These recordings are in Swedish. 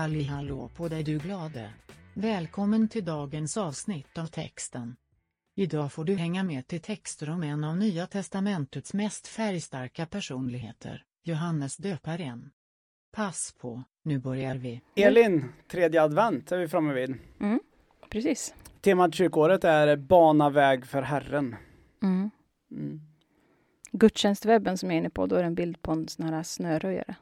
Halli hallå på dig du glade! Välkommen till dagens avsnitt av texten. Idag får du hänga med till texter om en av Nya Testamentets mest färgstarka personligheter, Johannes döparen. Pass på, nu börjar vi. Elin, tredje advent är vi framme vid. Mm, precis. Temat kyrkåret är Bana väg för Herren. Mm. Mm. Gudstjänstwebben som jag är inne på, då är det en bild på en sån här snöröjare.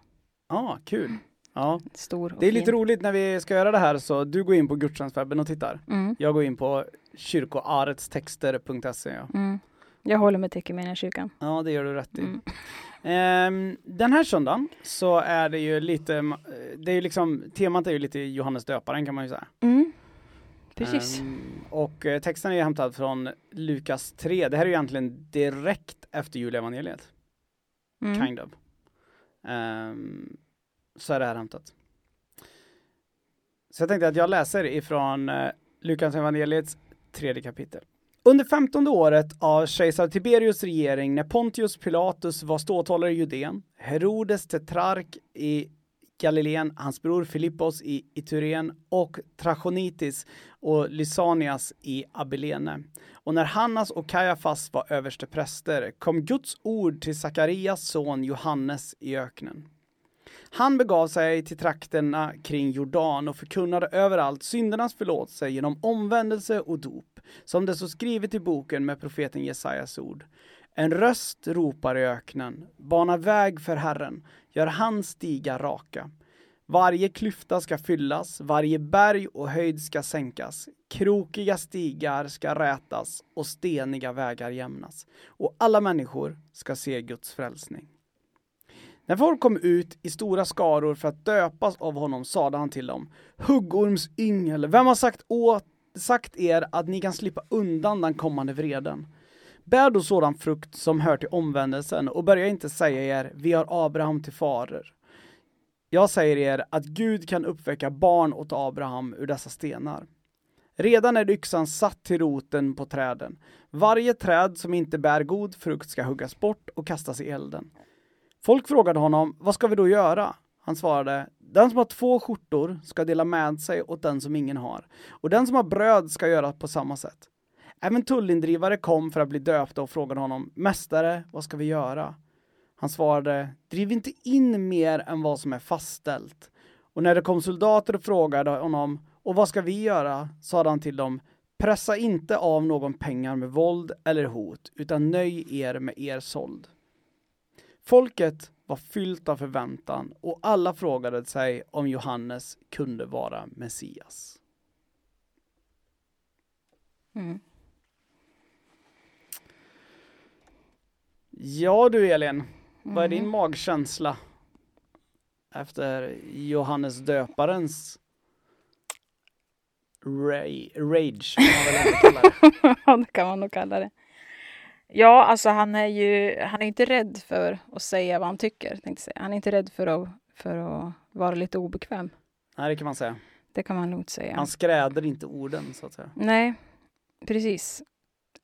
Ja, ah, kul. Ja. Stor Det är lite roligt när vi ska göra det här så du går in på gudstjänstwebben och tittar. Mm. Jag går in på kyrkoaretstexter.se. Ja. Mm. Jag håller mig till Equmeniakyrkan. ja, det gör du rätt i. Mm. Ehm, den här söndagen så är det ju lite, eh, det är ju liksom, temat är ju lite Johannes döparen kan man ju säga. Mm. Precis. Ehm, och eh, texten är hämtad från Lukas 3. Det här är ju egentligen direkt efter julevangeliet. Mm. Kind of. Ehm, så är det här hämtat. Så jag tänkte att jag läser ifrån eh, Lukas evangeliets tredje kapitel. Under femtonde året av kejsar Tiberius regering när Pontius Pilatus var ståthållare i Judeen, Herodes tetrark i Galileen, hans bror Filippos i Ituren och Trachonitis och Lysanias i Abilene. Och när Hannas och Kajafas var överste präster kom Guds ord till Sakarias son Johannes i öknen. Han begav sig till trakterna kring Jordan och förkunnade överallt syndernas förlåtelse genom omvändelse och dop, som det så skrivet i boken med profeten Jesajas ord. En röst ropar i öknen, bana väg för Herren, gör hans stigar raka. Varje klyfta ska fyllas, varje berg och höjd ska sänkas. Krokiga stigar ska rätas och steniga vägar jämnas. Och alla människor ska se Guds frälsning. När folk kom ut i stora skaror för att döpas av honom sade han till dem, Huggorms yngel, vem har sagt, åt, sagt er att ni kan slippa undan den kommande vreden? Bär då sådan frukt som hör till omvändelsen och börja inte säga er, vi har Abraham till farer. Jag säger er att Gud kan uppväcka barn åt Abraham ur dessa stenar. Redan är yxan satt till roten på träden. Varje träd som inte bär god frukt ska huggas bort och kastas i elden. Folk frågade honom, vad ska vi då göra? Han svarade, den som har två skjortor ska dela med sig åt den som ingen har, och den som har bröd ska göra på samma sätt. Även tullindrivare kom för att bli döpta och frågade honom, Mästare, vad ska vi göra? Han svarade, driv inte in mer än vad som är fastställt. Och när det kom soldater och frågade honom, och vad ska vi göra? sade han till dem, pressa inte av någon pengar med våld eller hot, utan nöj er med er såld. Folket var fyllt av förväntan och alla frågade sig om Johannes kunde vara Messias. Mm. Ja du Elin, vad är din Mm. magkänsla efter Johannes döparens ra- rage? kan man väl kalla det. Ja, det kan man nog kalla det. Ja, alltså han är ju han är inte rädd för att säga vad han tycker. Tänkte säga. Han är inte rädd för att, för att vara lite obekväm. Nej, det kan man säga. Det kan man lugnt säga. Han skräder inte orden så att säga. Nej, precis.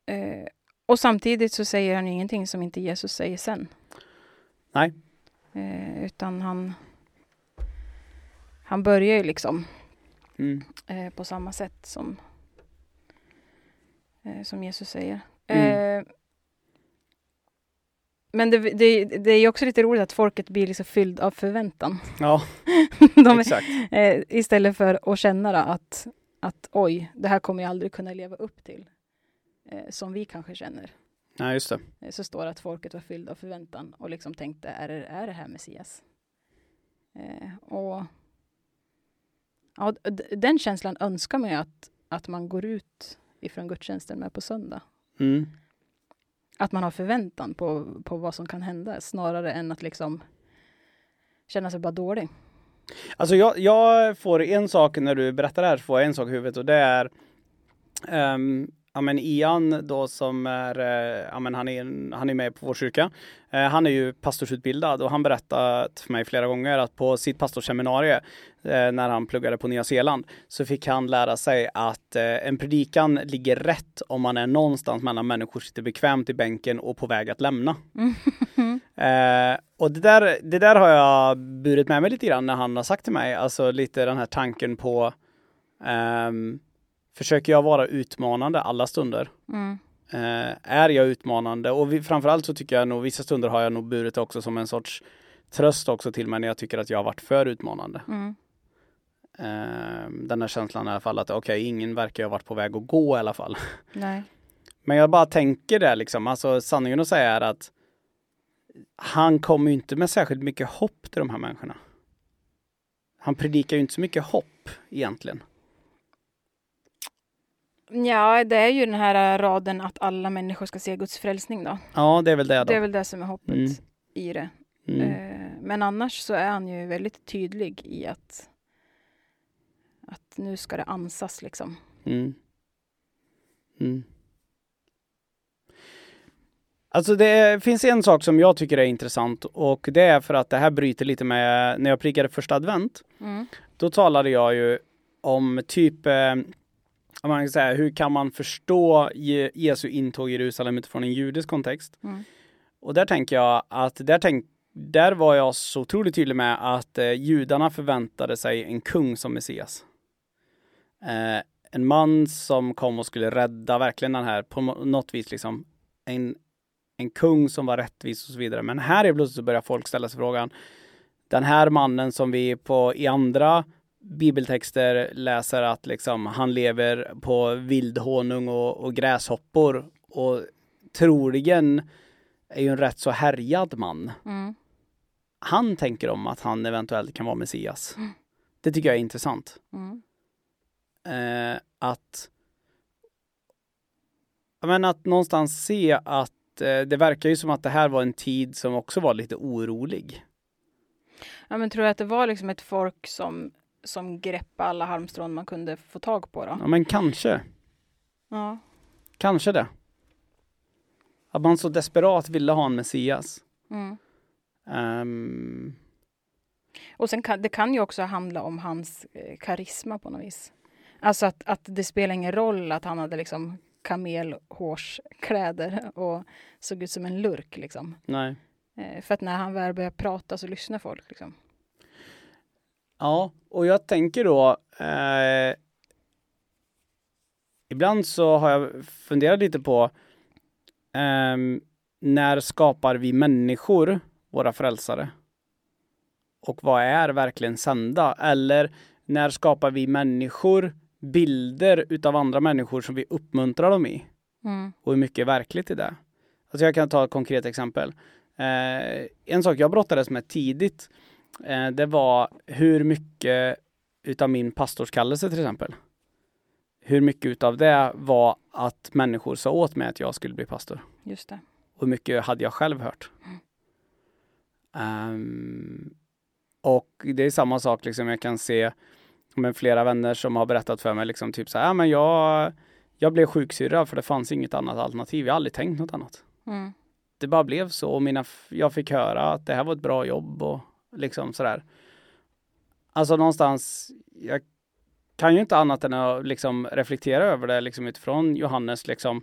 Eh, och samtidigt så säger han ju ingenting som inte Jesus säger sen. Nej. Eh, utan han, han börjar ju liksom Mm. eh, på samma sätt som, eh, som Jesus säger. Mm. Men det, det, det är ju också lite roligt att folket blir liksom fylld av förväntan. Ja, De, exakt. eh, istället för att känna att, att oj, det här kommer jag aldrig kunna leva upp till. Eh, som vi kanske känner. Nej, just det. Eh, så står det att folket var fylld av förväntan och liksom tänkte, är det, är det här Messias? Eh, och ja, den känslan önskar man ju att, att man går ut ifrån gudstjänsten med på söndag. Mm. Att man har förväntan på, på vad som kan hända snarare än att liksom känna sig bara dålig. Alltså jag, jag får en sak när du berättar det här, så får jag en sak i huvudet och det är um, ja men Ian då som är, eh, ja men han är, han är med på vår kyrka. Eh, han är ju pastorsutbildad och han berättat för mig flera gånger att på sitt pastorsseminarium eh, när han pluggade på Nya Zeeland så fick han lära sig att en predikan ligger rätt om man är någonstans mellan människor sitter bekvämt i bänken och på väg att lämna. Eh, och det där, det där har jag burit med mig lite grann när han har sagt till mig, alltså lite den här tanken på ehm, Försöker jag vara utmanande alla stunder? Mm. Eh, är jag utmanande? Och vi, framförallt så tycker jag nog vissa stunder har jag nog burit också som en sorts tröst också till mig när jag tycker att jag har varit för utmanande. Mm. Eh, den här känslan i alla fall att okej, okay, ingen verkar ha varit på väg att gå i alla fall. Nej. Men jag bara tänker det liksom, alltså sanningen att säga är att han kommer ju inte med särskilt mycket hopp till de här människorna. Han predikar ju inte så mycket hopp egentligen. Ja, det är ju den här raden att alla människor ska se Guds frälsning då. Ja, det är väl det då. Det är väl det som är hoppet Mm. i det. Mm. Eh, Men annars så är han ju väldigt tydlig i att att nu ska det ansas liksom. Mm. Mm. Alltså det finns en sak som jag tycker är intressant och det är för att det här bryter lite med när jag prickade första advent. Mm. Då talade jag ju om typ eh, man kan säga, hur kan man förstå Je- Jesu intåg i Jerusalem utifrån en judisk kontext? Mm. Och där tänker jag att där, tänk, där var jag så otroligt tydlig med att eh, judarna förväntade sig en kung som Messias. Eh, en man som kom och skulle rädda verkligen den här på nå- något vis liksom en, en kung som var rättvis och så vidare. Men här är plötsligt så börjar folk ställa sig frågan den här mannen som vi på i andra bibeltexter läser att liksom han lever på vildhonung och, och gräshoppor och troligen är ju en rätt så härjad man. Mm. Han tänker om att han eventuellt kan vara Messias. Det tycker jag är intressant. Mm. Eh, att menar att någonstans se att eh, det verkar ju som att det här var en tid som också var lite orolig. Ja, men tror du att det var liksom ett folk som, som greppade alla halmstrån man kunde få tag på då? Ja men kanske, Ja. kanske det. Att man så desperat ville ha en Messias. Mm. Ehm, Och sen kan det kan ju också handla om hans eh, karisma på något vis. Alltså att, att det spelar ingen roll att han hade liksom kamelhårskläder och såg ut som en lurk liksom. nej. Eh, för att när han väl börjar prata så lyssnar folk liksom. Ja, och jag tänker då eh, Ibland så har jag funderat lite på ehm, när skapar vi människor våra frälsare? Och vad är verkligen sända? Eller när skapar vi människor bilder utav andra människor som vi uppmuntrar dem i? Mm. och hur mycket är verkligt i det? Alltså jag kan ta ett konkret exempel. Eh, en sak jag brottades med tidigt, eh, det var hur mycket utav min pastorskallelse till exempel. Hur mycket utav det var att människor sa åt mig att jag skulle bli pastor. Just det. Och hur mycket hade jag själv hört? Ehm, och det är samma sak, liksom, jag kan se med flera vänner som har berättat för mig, liksom, typ så här, men jag, jag blev sjuksyrra för det fanns inget annat alternativ. Jag har aldrig tänkt något annat. Mm. Det bara blev så och mina, jag fick höra att det här var ett bra jobb och liksom sådär. Alltså någonstans, jag kan ju inte annat än att liksom reflektera över det liksom utifrån Johannes liksom.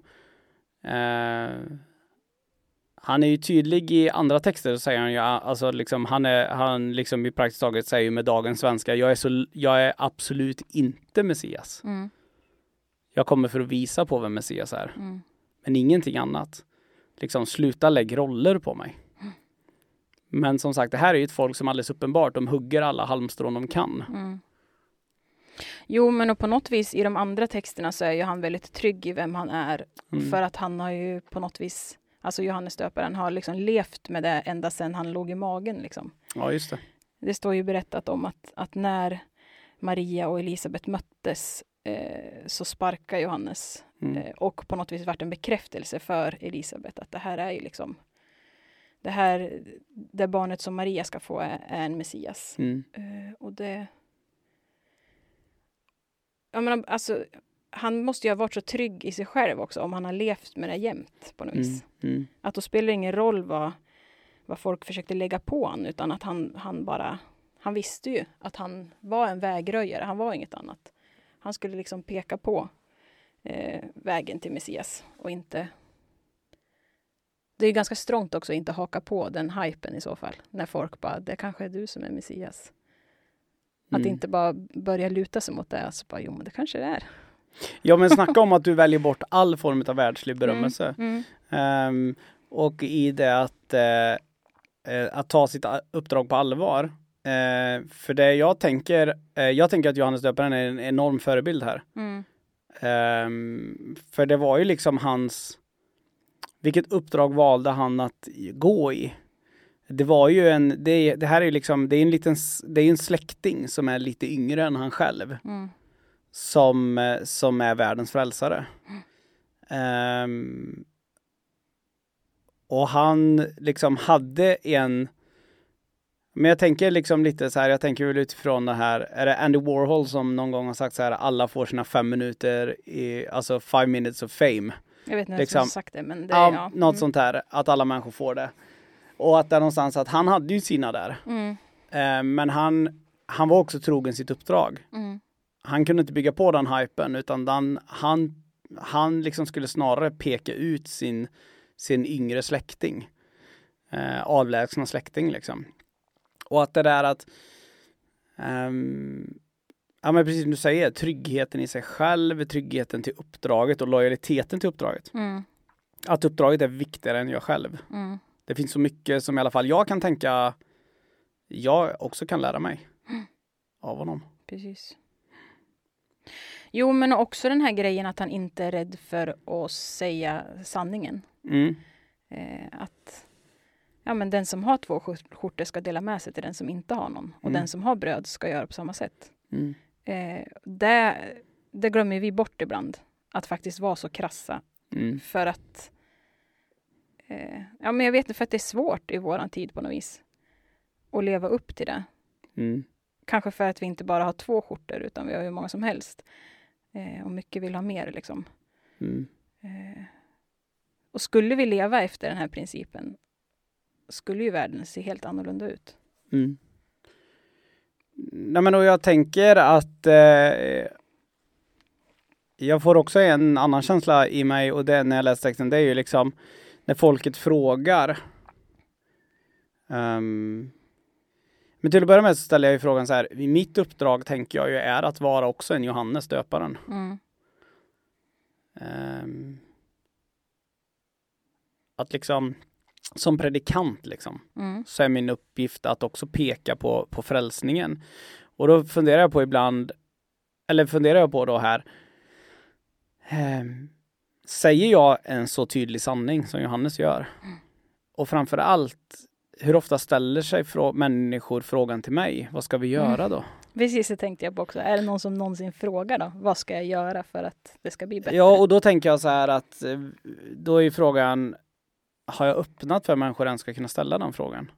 Eh, han är ju tydlig i andra texter, säger han ju, alltså liksom han är, han liksom i praktiskt taget säger ju med dagens svenska, jag är så, jag är absolut inte Messias. Mm. Jag kommer för att visa på vem Messias är, Mm. men ingenting annat. Liksom sluta lägg roller på mig. Men som sagt, det här är ju ett folk som alldeles uppenbart, de hugger alla halmstrån de kan. Mm. Jo, men och på något vis i de andra texterna så är ju han väldigt trygg i vem han är. Mm. För att han har ju på något vis, alltså Johannes döparen har liksom levt med det ända sedan han låg i magen. Liksom. Ja, just det. Det står ju berättat om att, att när Maria och Elisabet möttes eh, så sparkar Johannes Mm. eh, och på något vis vart en bekräftelse för Elisabet att det här är ju liksom det här, det barnet som Maria ska få är, är en Messias. Mm. Eh, och det... Jag menar, alltså, han måste ju ha varit så trygg i sig själv också om han har levt med det jämt på något Mm. vis. Mm. Att då spelar det ingen roll vad, vad folk försökte lägga på honom utan att han, han bara... Han visste ju att han var en vägröjare, han var inget annat. Han skulle liksom peka på eh, vägen till Messias och inte det är ganska strångt också att inte haka på den hypen i så fall. När folk bara, det kanske är du som är Messias. Att Mm. inte bara börja luta sig mot det. Alltså bara, jo men det kanske det är. Ja men snacka om att du väljer bort all form av världslig berömmelse. Mm. Ehm, och i det att, eh, att ta sitt uppdrag på allvar. Eh, för det jag tänker, eh, jag tänker att Johannes döparen är en enorm förebild här. Mm. Ehm, för det var ju liksom hans, vilket uppdrag valde han att gå i? Det var ju en, det, det här är liksom, det är en liten, det är en släkting som är lite yngre än han själv Mm. som, eh, som är världens frälsare. Ehm, och han liksom hade en men jag tänker liksom lite så här, jag tänker väl utifrån det här, är det Andy Warhol som någon gång har sagt så här, alla får sina fem minuter i, alltså five minutes of fame. Jag vet inte Liksom. liksom. som sagt det, men det Ja, ja. något mm. sånt här, att alla människor får det. Och att det är någonstans att han hade ju sina där. Mm. Eh, men han, han var också trogen sitt uppdrag. Mm. han kunde inte bygga på den hypen utan den, han, han liksom skulle snarare peka ut sin, sin yngre släkting. Eh, avlägsna släkting liksom. Och att det där att ehm, Ja men precis som du säger, tryggheten i sig själv, tryggheten till uppdraget och lojaliteten till uppdraget. Mm. Att uppdraget är viktigare än jag själv. Mm. Det finns så mycket som i alla fall jag kan tänka jag också kan lära mig av honom. Precis. Jo, men också den här grejen att han inte är rädd för att säga sanningen. Mm. Eh, att ja, men den som har två skjort- skjortor ska dela med sig till den som inte har någon. Och Mm. den som har bröd ska göra på samma sätt. Mm. Eh, det, det glömmer vi bort ibland. Att faktiskt vara så krassa. Mm. För att eh, ja, men jag vet inte, för att det är svårt i våran tid på något vis. Att leva upp till det. Mm. Kanske för att vi inte bara har två skjortor utan vi har hur många som helst. Eh, och mycket vill ha mer liksom. Mm. Eh, och skulle vi leva efter den här principen skulle ju världen se helt annorlunda ut. Mm. Nej men och jag tänker att eh, jag får också en annan känsla i mig och det när jag läser texten, det är ju liksom när folket frågar. Ehm, men till att börja med så ställer jag ju frågan så här, mitt uppdrag tänker jag ju är att vara också en Johannes döparen. Mm. Ehm, att liksom som predikant liksom Mm. så är min uppgift att också peka på, på frälsningen. Och då funderar jag på ibland, eller funderar jag på då här, ehm, säger jag en så tydlig sanning som Johannes gör? Och framför allt, hur ofta ställer sig frå- människor frågan till mig, vad ska vi göra då? Precis det tänkte jag på också. Är det någon som någonsin frågar då? Vad ska jag göra för att det ska bli bättre? Ja, och då tänker jag så här att eh, då är ju frågan, har jag öppnat för människor ens ska kunna ställa den frågan?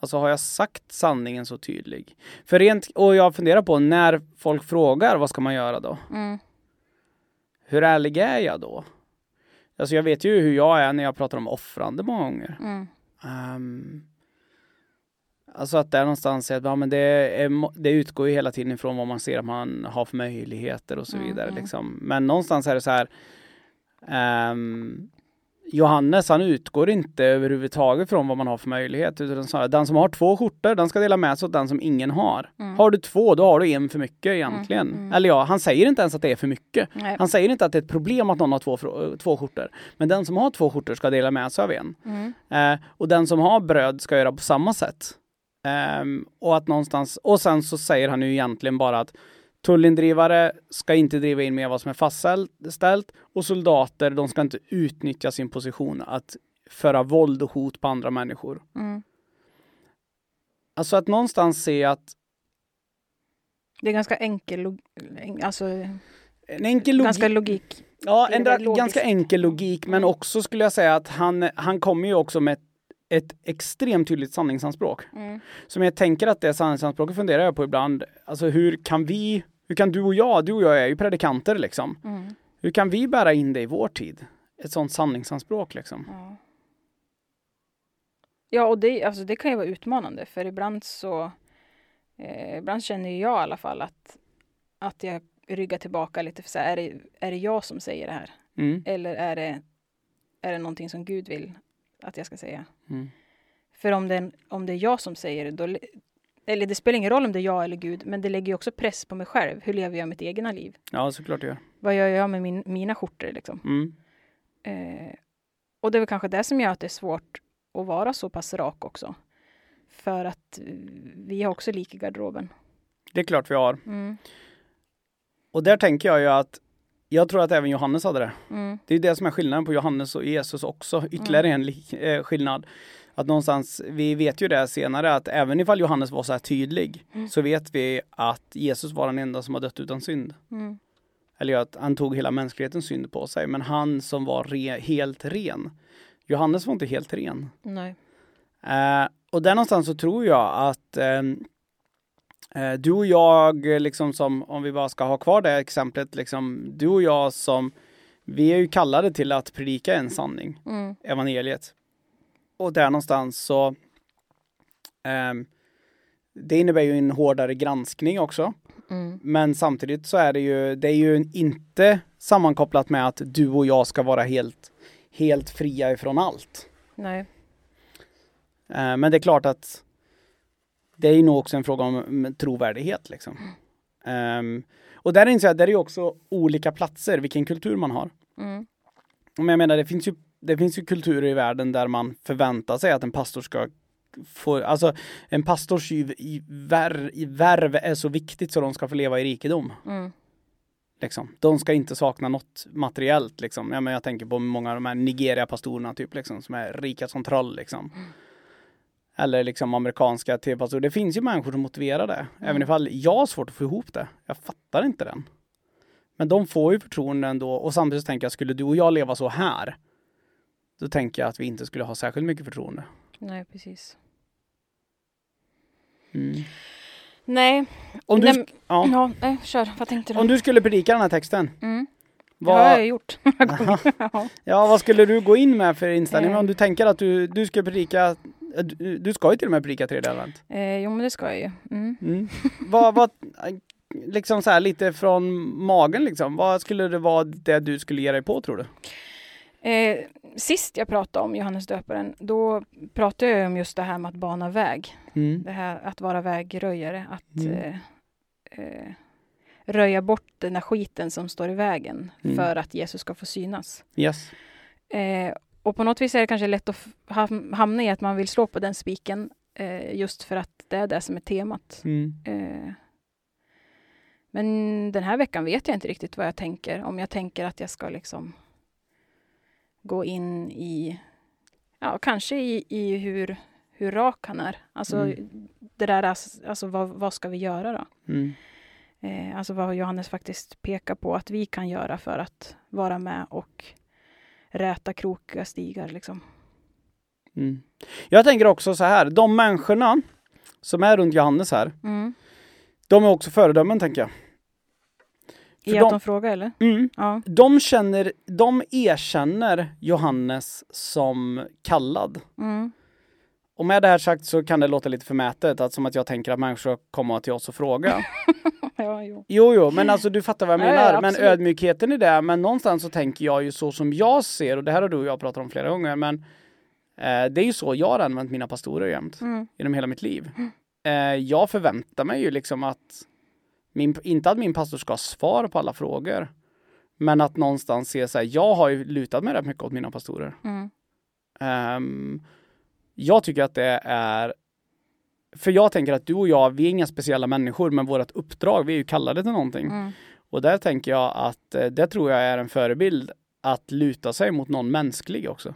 Alltså har jag sagt sanningen så tydlig? För rent, och jag funderar på när folk frågar, vad ska man göra då? Mm. Hur ärlig är jag då? Alltså jag vet ju hur jag är när jag pratar om offrande många gånger. Mm. Ehm, alltså att det är någonstans att ja, men det, är, det utgår ju hela tiden ifrån vad man ser att man har för möjligheter och så Mm, vidare. mm. Liksom. Men någonstans är det så här ehm, Johannes han utgår inte överhuvudtaget från vad man har för möjlighet. Utan snarare, den som har två skjortor, den ska dela med sig åt den som ingen har. Mm. Har du två, då har du en för mycket egentligen. Mm, mm. Eller ja, han säger inte ens att det är för mycket. Nej. Han säger inte att det är ett problem att någon har två, frå- två skjortor. Men den som har två skjortor ska dela med sig av en. Mm. Eh, och den som har bröd ska göra på samma sätt. Ehm, och att någonstans, och sen så säger han ju egentligen bara att tullindrivare ska inte driva in mer vad som är fastställt och soldater, de ska inte utnyttja sin position att föra våld och hot på andra människor. Mm. Alltså att någonstans se att Det är ganska enkel, alltså en enkel logik, ganska logik. ja, en ganska enkel logik, men Mm. också skulle jag säga att han, han kommer ju också med ett, ett extremt tydligt sanningsanspråk. Mm. Som jag tänker att det sanningsanspråket funderar jag på ibland. Alltså hur kan vi, hur kan du och jag, du och jag är ju predikanter liksom. Mm. Hur kan vi bära in det i vår tid? Ett sånt sanningsanspråk liksom. Ja. Ja, och det, alltså, det kan ju vara utmanande för ibland så eh, ibland känner jag i alla fall att, att jag ryggar tillbaka lite för så här, är det, är det jag som säger det här? Mm. Eller är det, är det någonting som Gud vill att jag ska säga. Mm. För om det, om det är jag som säger det, då, eller det spelar ingen roll om det är jag eller Gud, men det lägger ju också press på mig själv. Hur lever jag mitt egna liv? Ja, såklart det gör. Vad gör jag med min, mina skjortor liksom? Mm. Eh, och det är väl kanske det som gör att det är svårt att vara så pass rak också. För att vi har också lik i garderoben. Det är klart vi har. Mm. Och där tänker jag ju att jag tror att även Johannes hade det. Mm. Det är det som är skillnaden på Johannes och Jesus också. Ytterligare en li- eh, skillnad. Att någonstans, vi vet ju det senare, att även ifall Johannes var så här tydlig, Mm. så vet vi att Jesus var den enda som har dött utan synd. Mm. Eller att han tog hela mänsklighetens synd på sig, men han som var re- helt ren. Johannes var inte helt ren. Nej. Eh, och där någonstans så tror jag att ehm, eh, du och jag, liksom som, om vi bara ska ha kvar det exemplet, liksom, du och jag som, vi är ju kallade till att predika en sanning, Mm. evangeliet. Och där någonstans så, ehm, det innebär ju en hårdare granskning också. Mm. Men samtidigt så är det ju, det är ju inte sammankopplat med att du och jag ska vara helt, helt fria ifrån allt. Nej. Eh, Men det är klart att det är ju nog också en fråga om mm, trovärdighet liksom. Ehm, och där inser jag, där är ju också olika platser, vilken kultur man har. Mm. Men jag menar, det finns ju, det finns ju kulturer i världen där man förväntar sig att en pastor ska få, alltså en pastors i, i, vär, i värv är så viktigt så de ska få leva i rikedom. Mm. Liksom. De ska inte sakna något materiellt liksom. Ja, men jag tänker på många av de här Nigeria-pastorerna typ liksom, som är rika som troll liksom. Eller liksom amerikanska tv-pastorer. Det finns ju människor som motiverar det. Även ifall jag har svårt att få ihop det. Jag fattar inte den. Men de får ju förtroende ändå. Och samtidigt tänker jag, skulle du och jag leva så här? Då tänker jag att vi inte skulle ha särskilt mycket förtroende. Nej, precis. Mm. Nej. Om, du, Nej, ja, Ja, nej, kör. Vad tänkte du? om du skulle predika den här texten. Mm. Det Vad, har jag gjort. ja. Ja, vad skulle du gå in med för inställning? Eh. Om du tänker att du, du ska predika, du, du ska ju till och med predika tredje advent. eh, jo, men det ska jag ju. Mm. Mm. vad, vad, liksom så här lite från magen liksom, vad skulle det vara det du skulle ge dig på tror du? Eh, sist jag pratade om Johannes döparen, då pratade jag om just det här med att bana väg. Mm. Det här att vara vägröjare, att Mm. eh, eh, röja bort den här skiten som står i vägen Mm. för att Jesus ska få synas. Yes. Eh, och på något vis är det kanske lätt att hamna i att man vill slå på den spiken eh, just för att det är det som är temat. Mm. Eh, men den här veckan vet jag inte riktigt vad jag tänker. Om jag tänker att jag ska liksom gå in i, ja kanske i, i hur, hur rak han är. Alltså Mm. det där, ass- alltså vad, vad ska vi göra då? Mm. Eh, alltså vad Johannes faktiskt pekar på att vi kan göra för att vara med och räta krokiga stigar liksom. Mm. Jag tänker också så här, de människorna som är runt Johannes här, Mm. de är också föredömen tänker jag. I För att de- de frågar eller? Mm. Ja. De känner, de erkänner Johannes som kallad. Mm. Och med det här sagt så kan det låta lite förmätet, att som att jag tänker att människor kommer till oss och fråga. ja, jo. Jo, jo, men alltså du fattar vad jag Ja, menar. ja, men ödmjukheten i det, men någonstans så tänker jag ju så som jag ser, och det här har du och jag pratat om flera gånger, men eh, det är ju så jag har använt mina pastorer jämt, Mm. genom hela mitt liv. Eh, jag förväntar mig ju liksom att, min, inte att min pastor ska ha svar på alla frågor, men att någonstans se så här, jag har ju lutat mig rätt mycket åt mina pastorer. Mm. Ehm, jag tycker att det är för jag tänker att du och jag, vi är inga speciella människor, men vårt uppdrag, vi är ju kallade till någonting. Mm. Och där tänker jag att eh, det tror jag är en förebild att luta sig mot någon mänsklig också.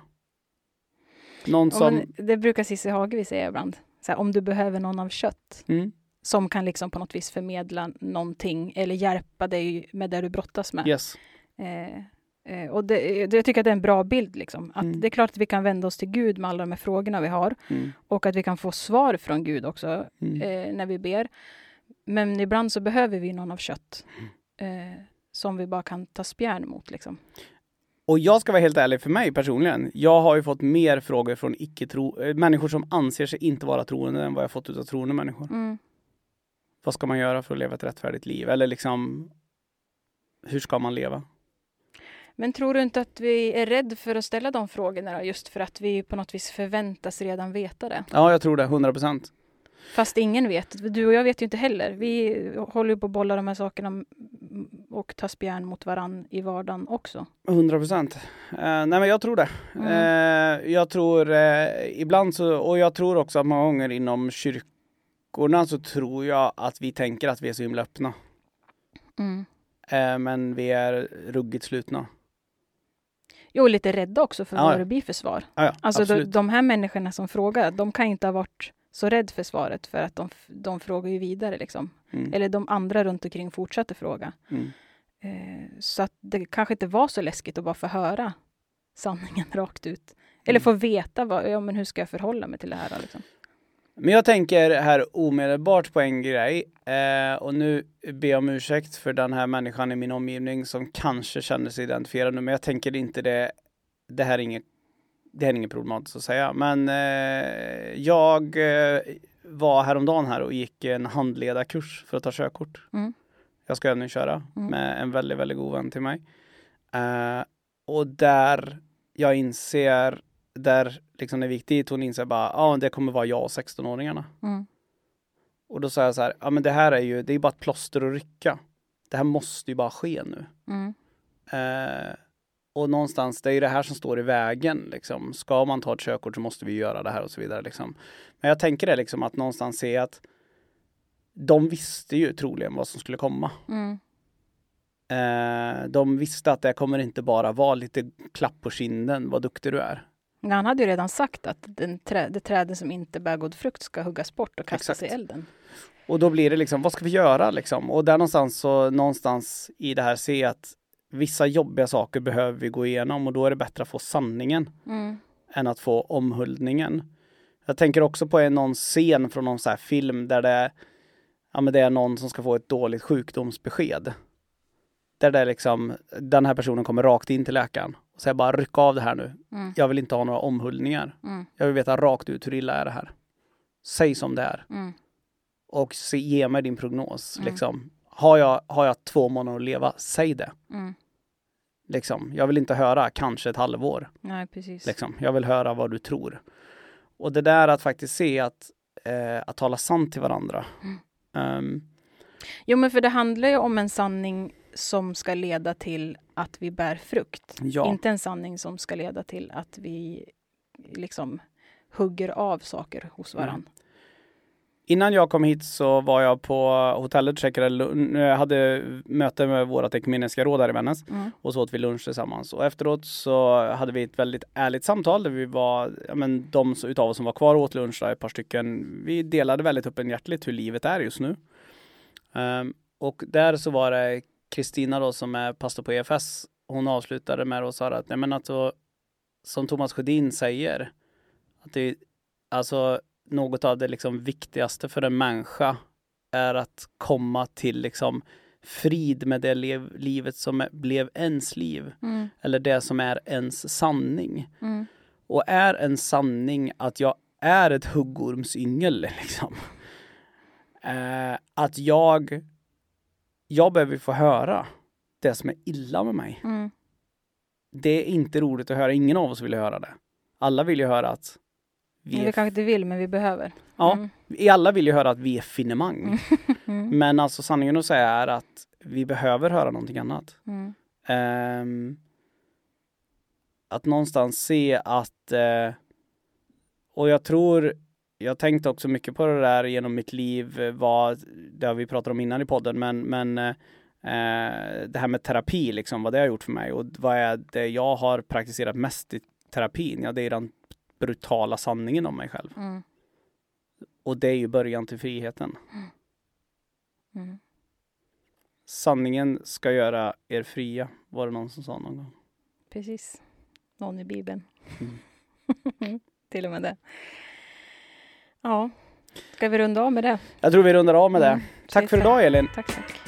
Någon som, det brukar Cissi Hagevik säga ibland. Så här, om du behöver någon av kött mm, som kan liksom på något vis förmedla någonting eller hjälpa dig med det du brottas med. yes. Eh, eh, och det, det, jag tycker att det är en bra bild. Liksom. Att Mm. Det är klart att vi kan vända oss till Gud med alla de här frågorna vi har Mm, och att vi kan få svar från Gud också mm, eh, när vi ber. Men ibland så behöver vi någon av kött eh, som vi bara kan ta spjärn mot. Liksom. Och jag ska vara helt ärlig för mig personligen. Jag har ju fått mer frågor från icke-tro, eh, människor som anser sig inte vara troende än vad jag fått utav troende människor. Vad ska man göra för att leva ett rättfärdigt liv? Eller liksom, hur ska man leva? Men tror du inte att vi är rädda för att ställa de frågorna? Just för att vi på något vis förväntas redan veta det. Ja, jag tror det, 100 procent. Fast ingen vet. Du och jag vet ju inte heller. Vi håller på att bolla de här sakerna och ta spjärn mot varann i vardagen också. 100 procent. Uh, nej men jag tror det. Mm. Uh, jag tror uh, ibland så, och jag tror också att många gånger inom kyrkorna så tror jag att vi tänker att vi är så himla öppna. Mm. men vi är ruggigt slutna. Jo, lite rädda också för ja, vad det blir för svar. Ja, ja, alltså de, de, här människorna som frågar, de kan inte ha varit så rädd för svaret för att de, de frågar ju vidare. Liksom. Mm. Eller de andra runt omkring fortsatte fråga. Mm. Eh, så att det kanske inte var så läskigt att bara få höra sanningen rakt ut. Eller mm. få veta vad, ja, men hur ska jag förhålla mig till det här. Liksom. Men jag tänker här omedelbart på en grej eh, och nu ber jag om ursäkt för den här människan i min omgivning som kanske känner sig identifierad nu, men jag tänker inte det. Det här är inget det är inget problematiskt att säga, men eh, jag eh, var häromdagen här och gick en handledarkurs för att ta körkort. Mm. Jag ska övningsköra mm. med en väldigt, väldigt god vän till mig. Eh, och där jag inser, där liksom när vi gick dit, hon inser bara, ja ah, det kommer vara jag och 16-åringarna. Mm. Och då sa jag så här, ja ah, men det här är ju, det är bara ett plåster att rycka. Det här måste ju bara ske nu. Mm. Eh, och någonstans, det är ju det här som står i vägen. Liksom. Ska man ta ett körkort så måste vi göra det här och så vidare. Liksom. Men jag tänker det liksom att någonstans se att de visste ju troligen vad som skulle komma. Mm. Eh, de visste att det kommer inte bara vara lite klapp på kinden, vad duktig du är. Ja, han hade ju redan sagt att den trä, det träden som inte bär god frukt ska huggas bort och kastas Exakt. i elden. Och då blir det liksom, vad ska vi göra liksom? Och där någonstans så någonstans i det här se att vissa jobbiga saker behöver vi gå igenom och då är det bättre att få sanningen mm. än att få omhuldningen. Jag tänker också på en någon scen från någon så film där det, ja, men det är någon som ska få ett dåligt sjukdomsbesked. Där det är liksom, den här personen kommer rakt in till läkaren och säger bara ryck av det här nu. Mm. Jag vill inte ha några omhuldningar. Mm. Jag vill veta rakt ut hur illa är det här. Säg som det är. Mm. Och se, ge mig din prognos. Mm. Liksom har jag, har jag två månader att leva, säg det. Mm. Liksom, jag vill inte höra kanske ett halvår. Nej, precis. Liksom, jag vill höra vad du tror. Och det där att faktiskt se att, eh, att tala sant till varandra. Um, jo, men för det handlar ju om en sanning som ska leda till att vi bär frukt. Ja. Inte en sanning som ska leda till att vi liksom hugger av saker hos varandra. Innan jag kom hit så var jag på hotellet checkade Jag hade möte med vårt ekumeniska råd här i Vännäs mm. och så åt vi lunch tillsammans. Och efteråt så hade vi ett väldigt ärligt samtal där vi var, ja men de utav oss som var kvar och åt lunch, där, ett par stycken, vi delade väldigt öppenhjärtligt hur livet är just nu. Um, och där så var det Kristina då som är pastor på EFS. Hon avslutade med att säga att, nej men alltså, som Thomas Sjödin säger, att det, alltså något av det liksom viktigaste för en människa är att komma till liksom frid med det lev, livet som blev ens liv. Mm. Eller det som är ens sanning. Mm. Och är en sanning att jag är ett huggormsyngel liksom. Eh, att jag, jag behöver få höra det som är illa med mig. Mm. Det är inte roligt att höra, ingen av oss vill höra det. Alla vill ju höra att vi, vi kanske inte vill, men vi behöver. Ja, mm. vi alla vill ju höra att vi är finemang. Mm. Men alltså sanningen att säga är att vi behöver höra någonting annat. Mm. Um, att någonstans se att, uh, och jag tror, jag tänkte också mycket på det där genom mitt liv, vad, det har vi pratat om innan i podden, men, men uh, det här med terapi, liksom, vad det har gjort för mig och vad är det jag har praktiserat mest i terapin? Ja, det är den brutala sanningen om mig själv. Mm. Och det är ju början till friheten. Mm. mm. Sanningen ska göra er fria, var det någon som sa någon gång. Precis. Någon i Bibeln. Mm. till och med det. Ja, ska vi runda av med det? Jag tror vi rundar av med det. Mm, tack för idag Elin. Tack, tack.